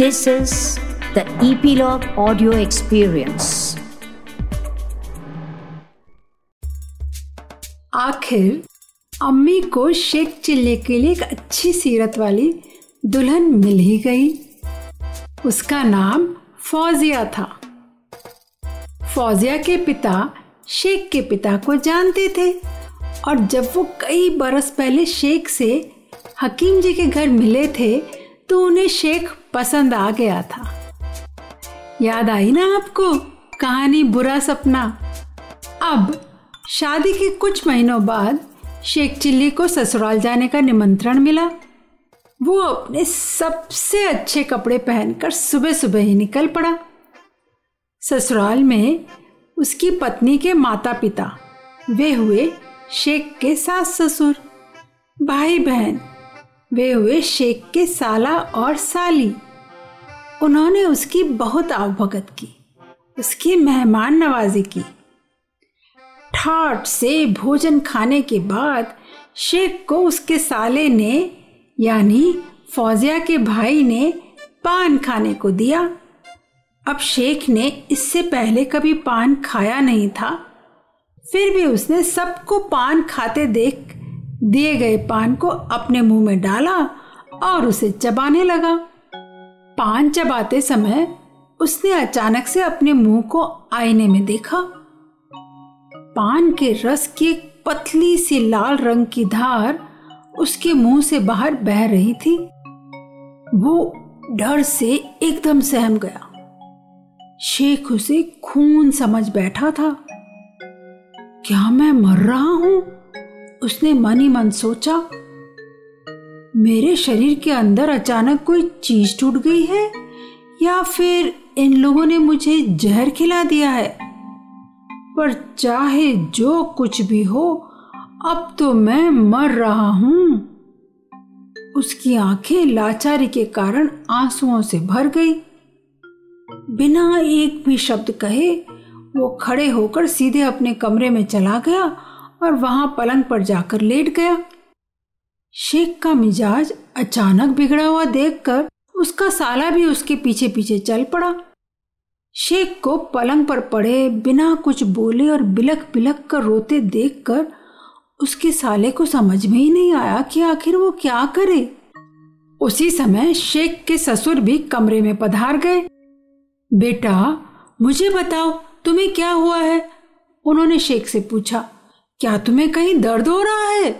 This is the Epilogue Audio Experience. आखिर अम्मी को शेख चिल्ले के लिए एक अच्छी सीरत वाली दुल्हन मिल ही गई उसका नाम फौजिया था फौजिया के पिता शेख के पिता को जानते थे और जब वो कई बरस पहले शेख से हकीम जी के घर मिले थे तो उन्हें शेख पसंद आ गया था। याद आई ना आपको कहानी बुरा सपना? अब, शादी के कुछ महीनों बाद शेख चिल्ली को ससुराल जाने का निमंत्रण मिला। वो अपने सबसे अच्छे कपड़े पहनकर सुबह सुबह ही निकल पड़ा। ससुराल में उसकी पत्नी के माता पिता वे हुए शेख के सास ससुर भाई बहन वे हुए शेख के साला और साली। उन्होंने उसकी बहुत आवभगत की, उसकी मेहमान नवाजी की। ठाट से भोजन खाने के बाद शेख को उसके साले ने, यानी फौजिया के भाई ने पान खाने को दिया। अब शेख ने इससे पहले कभी पान खाया नहीं था। फिर भी उसने सबको पान खाते देख दिए गए पान को अपने मुँह में डाला और उसे चबाने लगा। पान चबाते समय उसने अचानक से अपने मुँह को आईने में देखा। पान के रस की एक पतली सी लाल रंग की धार उसके मुँह से बाहर बह रही थी। वो डर से एकदम सहम गया। शेख उसे खून समझ बैठा था। क्या मैं मर रहा हूँ? उसने मन ही मन सोचा, मेरे शरीर के अंदर अचानक कोई चीज़ टूट गई है, या फिर इन लोगों ने मुझे जहर खिला दिया है। पर चाहे जो कुछ भी हो, अब तो मैं मर रहा हूँ। उसकी आँखें लाचारी के कारण आंसुओं से भर गई। बिना एक भी शब्द कहे, वो खड़े होकर सीधे अपने कमरे में चला गया और वहाँ पलंग पर जाकर लेट गया। शेख का मिजाज अचानक बिगड़ा हुआ देखकर उसका साला भी उसके पीछे पीछे चल पड़ा। शेख को पलंग पर पड़े बिना कुछ बोले और बिलक बिलक कर रोते देखकर उसके साले को समझ में ही नहीं आया कि आखिर वो क्या करे। उसी समय शेख के ससुर भी कमरे में पधार गए। बेटा, मुझे बताओ, तुम्हें क्या हुआ है? उन्होंने शेख से पूछा। क्या तुम्हें कहीं दर्द हो रहा है?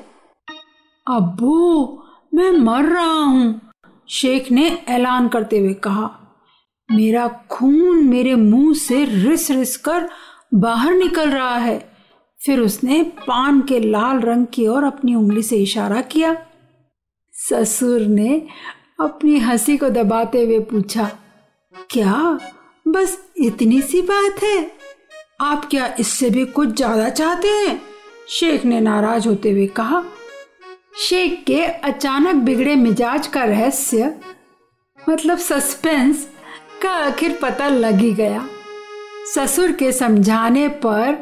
अब्बू, मैं मर रहा हूँ, शेख ने ऐलान करते हुए कहा। मेरा खून मेरे मुँह से रिस रिस कर बाहर निकल रहा है। फिर उसने पान के लाल रंग की ओर अपनी उंगली से इशारा किया। ससुर ने अपनी हँसी को दबाते हुए पूछा, क्या बस इतनी सी बात है? आप क्या इससे भी कुछ ज़्यादा चाहते हैं? शेख ने नाराज़ होते हुए कहा, शेख के अचानक बिगड़े मिजाज का रहस्य मतलब सस्पेंस, का आखिर पता लग ही गया। ससुर के समझाने पर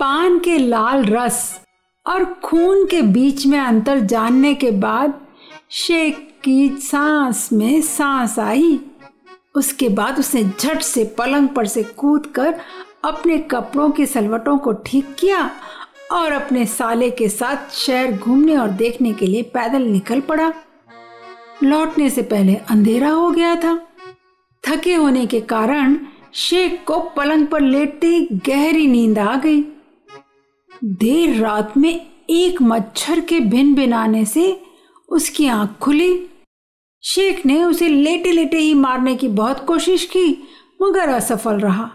पान के लाल रस और खून के बीच में अंतर जानने के बाद शेख की सांस में सांस आई। उसके बाद उसने झट से पलंग पर से कूदकर अपने कपड़ों की सलवटों को ठीक किया और अपने साले के साथ शहर घूमने और देखने के लिए पैदल निकल पड़ा। लौटने से पहले अंधेरा हो गया था। थके होने के कारण शेख को पलंग पर लेटते ही गहरी नींद आ गई। देर रात में एक मच्छर के भिन भिनाने से उसकी आँख खुली। शेख ने उसे लेटे लेटे ही मारने की बहुत कोशिश की, मगर असफल रहा।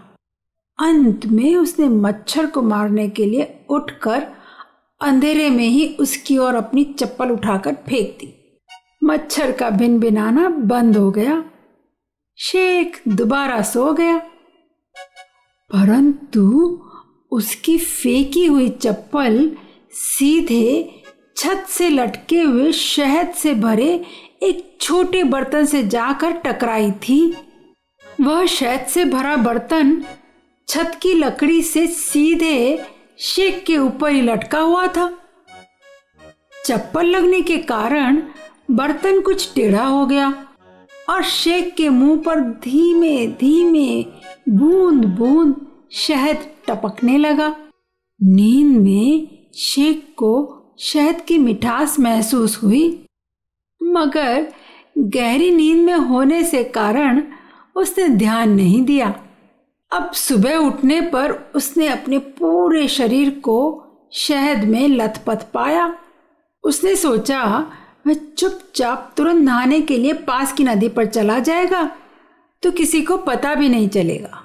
अंत में उसने मच्छर को मारने के लिए उठकर अंधेरे में ही उसकी ओर अपनी चप्पल उठाकर फेंक दी। मच्छर का भिन भिनाना बंद हो गया। शेख दोबारा सो गया। परंतु उसकी फेंकी हुई चप्पल सीधे छत से लटके हुए शहद से भरे एक छोटे बर्तन से जाकर टकराई थी। वह शहद से भरा बर्तन छत की लकड़ी से सीधे शेख के ऊपर ही लटका हुआ था। चप्पल लगने के कारण बर्तन कुछ टेढ़ा हो गया और शेख के मुँह पर धीमे धीमे बूंद बूंद शहद टपकने लगा। नींद में शेख को शहद की मिठास महसूस हुई, मगर गहरी नींद में होने से कारण उसने ध्यान नहीं दिया। अब सुबह उठने पर उसने अपने पूरे शरीर को शहद में लथपथ पाया। उसने सोचा, वह चुपचाप तुरंत नहाने के लिए पास की नदी पर चला जाएगा तो किसी को पता भी नहीं चलेगा।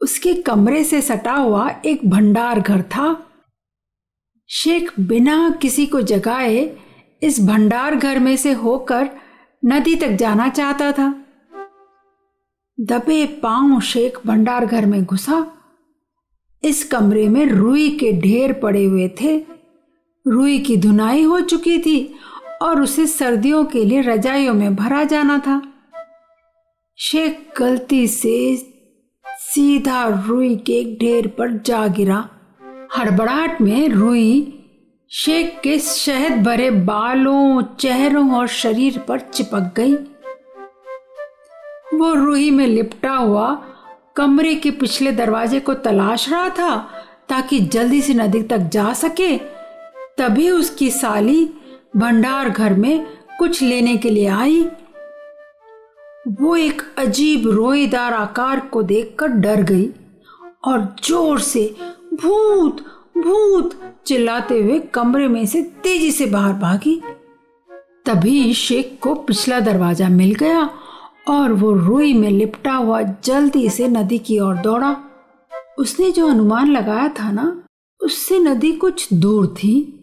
उसके कमरे से सटा हुआ एक भंडार घर था। शेख बिना किसी को जगाए इस भंडार घर में से होकर नदी तक जाना चाहता था। दबे पाँव शेख भंडार घर में घुसा। इस कमरे में रुई के ढेर पड़े हुए थे। रुई की धुनाई हो चुकी थी और उसे सर्दियों के लिए रजाइयों में भरा जाना था। शेख गलती से सीधा रुई के एक ढेर पर जा गिरा। हड़बड़ाहट में रुई शेख के शहद भरे बालों, चेहरों और शरीर पर चिपक गई। वो रूही में लिपटा हुआ कमरे के पिछले दरवाजे को तलाश रहा था ताकि जल्दी से नदी तक जा सके। तभी उसकी साली भंडार घर में कुछ लेने के लिए आई। वो एक अजीब रोईदार आकार को देखकर डर गई और ज़ोर से भूत भूत चिल्लाते हुए कमरे में से तेज़ी से बाहर भागी। तभी शेख को पिछला दरवाज़ा मिल गया और वो रुई में लिपटा हुआ जल्दी से नदी की ओर दौड़ा। उसने जो अनुमान लगाया था ना, उससे नदी कुछ दूर थी।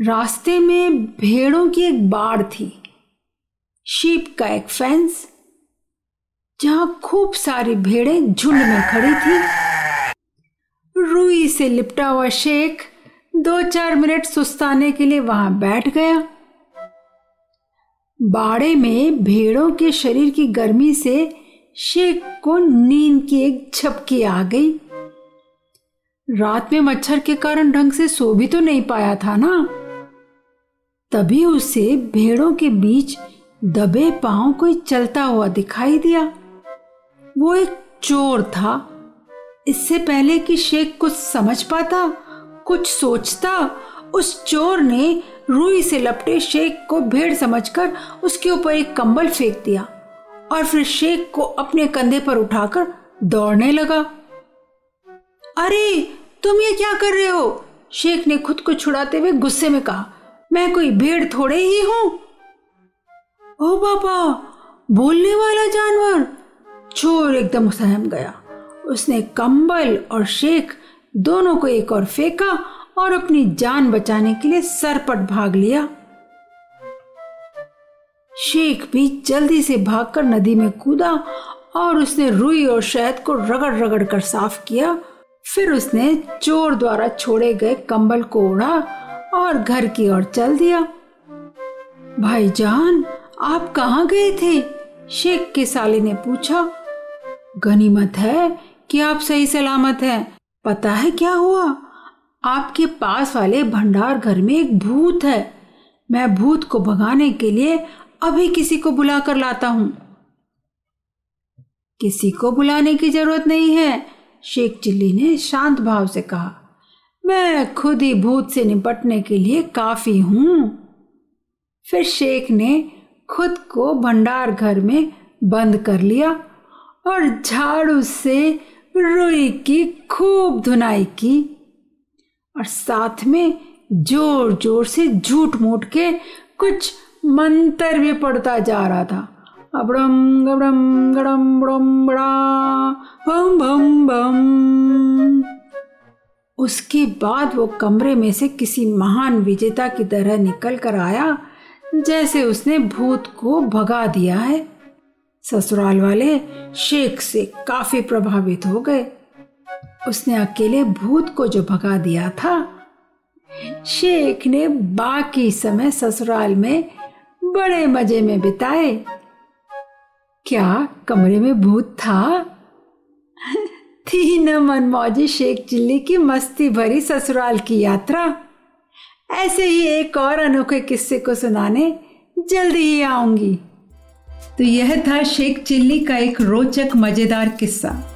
रास्ते में भेड़ों की एक बाड़ थी। शीप का एक फेंस जहाँ खूब सारी भेड़ें झुंड में खड़ी थी। रुई से लिपटा हुआ शेख दो चार मिनट सुस्ताने के लिए वहाँ बैठ गया। बाड़े में भेड़ों के शरीर की गर्मी से शेख को नींद की एक झपकी आ गई। रात में मच्छर के कारण ढंग से सो भी तो नहीं पाया था ना? तभी उसे भेड़ों के बीच दबे पाँव कोई चलता हुआ दिखाई दिया। वो एक चोर था। इससे पहले कि शेख कुछ समझ पाता, कुछ सोचता, उस चोर ने रुई से लपटे शेख को भेड़ समझकर उसके ऊपर एक कंबल फेंक दिया और फिर शेख को अपने कंधे पर उठाकर दौड़ने लगा। अरे, तुम ये क्या कर रहे हो? शेख ने खुद को छुड़ाते हुए गुस्से में कहा, मैं कोई भेड़ थोड़े ही हूँ। ओ बाबा, बोलने वाला जानवर! चोर एकदम सहम गया। उसने कंबल और शेख दोनों को एक और फेंका और अपनी जान बचाने के लिए सरपट भाग लिया। शेख भी जल्दी से भागकर नदी में कूदा और उसने रुई और शहद को रगड़ रगड़ कर साफ़ किया। फिर उसने चोर द्वारा छोड़े गए कंबल को उड़ा और घर की ओर चल दिया। भाईजान, आप कहाँ गए थे? शेख के साले ने पूछा। गनीमत है कि आप सही सलामत हैं। पता है क्या हुआ? आपके पास वाले भंडार घर में एक भूत है। मैं भूत को भगाने के लिए अभी किसी को बुला कर लाता हूँ। किसी को बुलाने की ज़रूरत नहीं है, शेख चिल्ली ने शांत भाव से कहा। मैं खुद ही भूत से निपटने के लिए काफ़ी हूँ। फिर शेख ने खुद को भंडार घर में बंद कर लिया और झाड़ू से रुई की खूब धुनाई की। और साथ में ज़ोर ज़ोर से झूठ मूठ के कुछ मंत्र भी पढ़ता जा रहा था। अबड़म गबड़म गड़म बड़म बड़ा बम बम बम उसके बाद वो कमरे में से किसी महान विजेता की तरह निकल कर आया, जैसे उसने भूत को भगा दिया है। ससुराल वाले शेख से काफ़ी प्रभावित हो गए। उसने अकेले भूत को जो भगा दिया था, शेख ने बाकी समय ससुराल में बड़े मज़े में बिताए। क्या कमरे में भूत था? थी न मनमौजी शेख चिल्ली की मस्ती भरी ससुराल की यात्रा। ऐसे ही एक और अनोखे किस्से को सुनाने जल्दी ही आऊँगी। तो यह था शेख चिल्ली का एक रोचक, मज़ेदार किस्सा।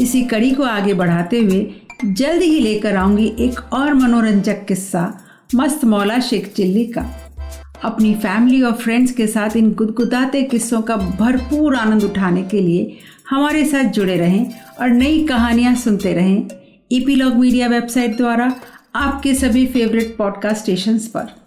इसी कड़ी को आगे बढ़ाते हुए जल्द ही लेकर आऊँगी एक और मनोरंजक किस्सा, मस्त मौला शेख चिल्ली का। अपनी फैमिली और फ्रेंड्स के साथ इन गुदगुदाते किस्सों का भरपूर आनंद उठाने के लिए हमारे साथ जुड़े रहें और नई कहानियाँ सुनते रहें। ईपीलॉग मीडिया वेबसाइट द्वारा आपके सभी फेवरेट पॉडकास्ट स्टेशंस पर।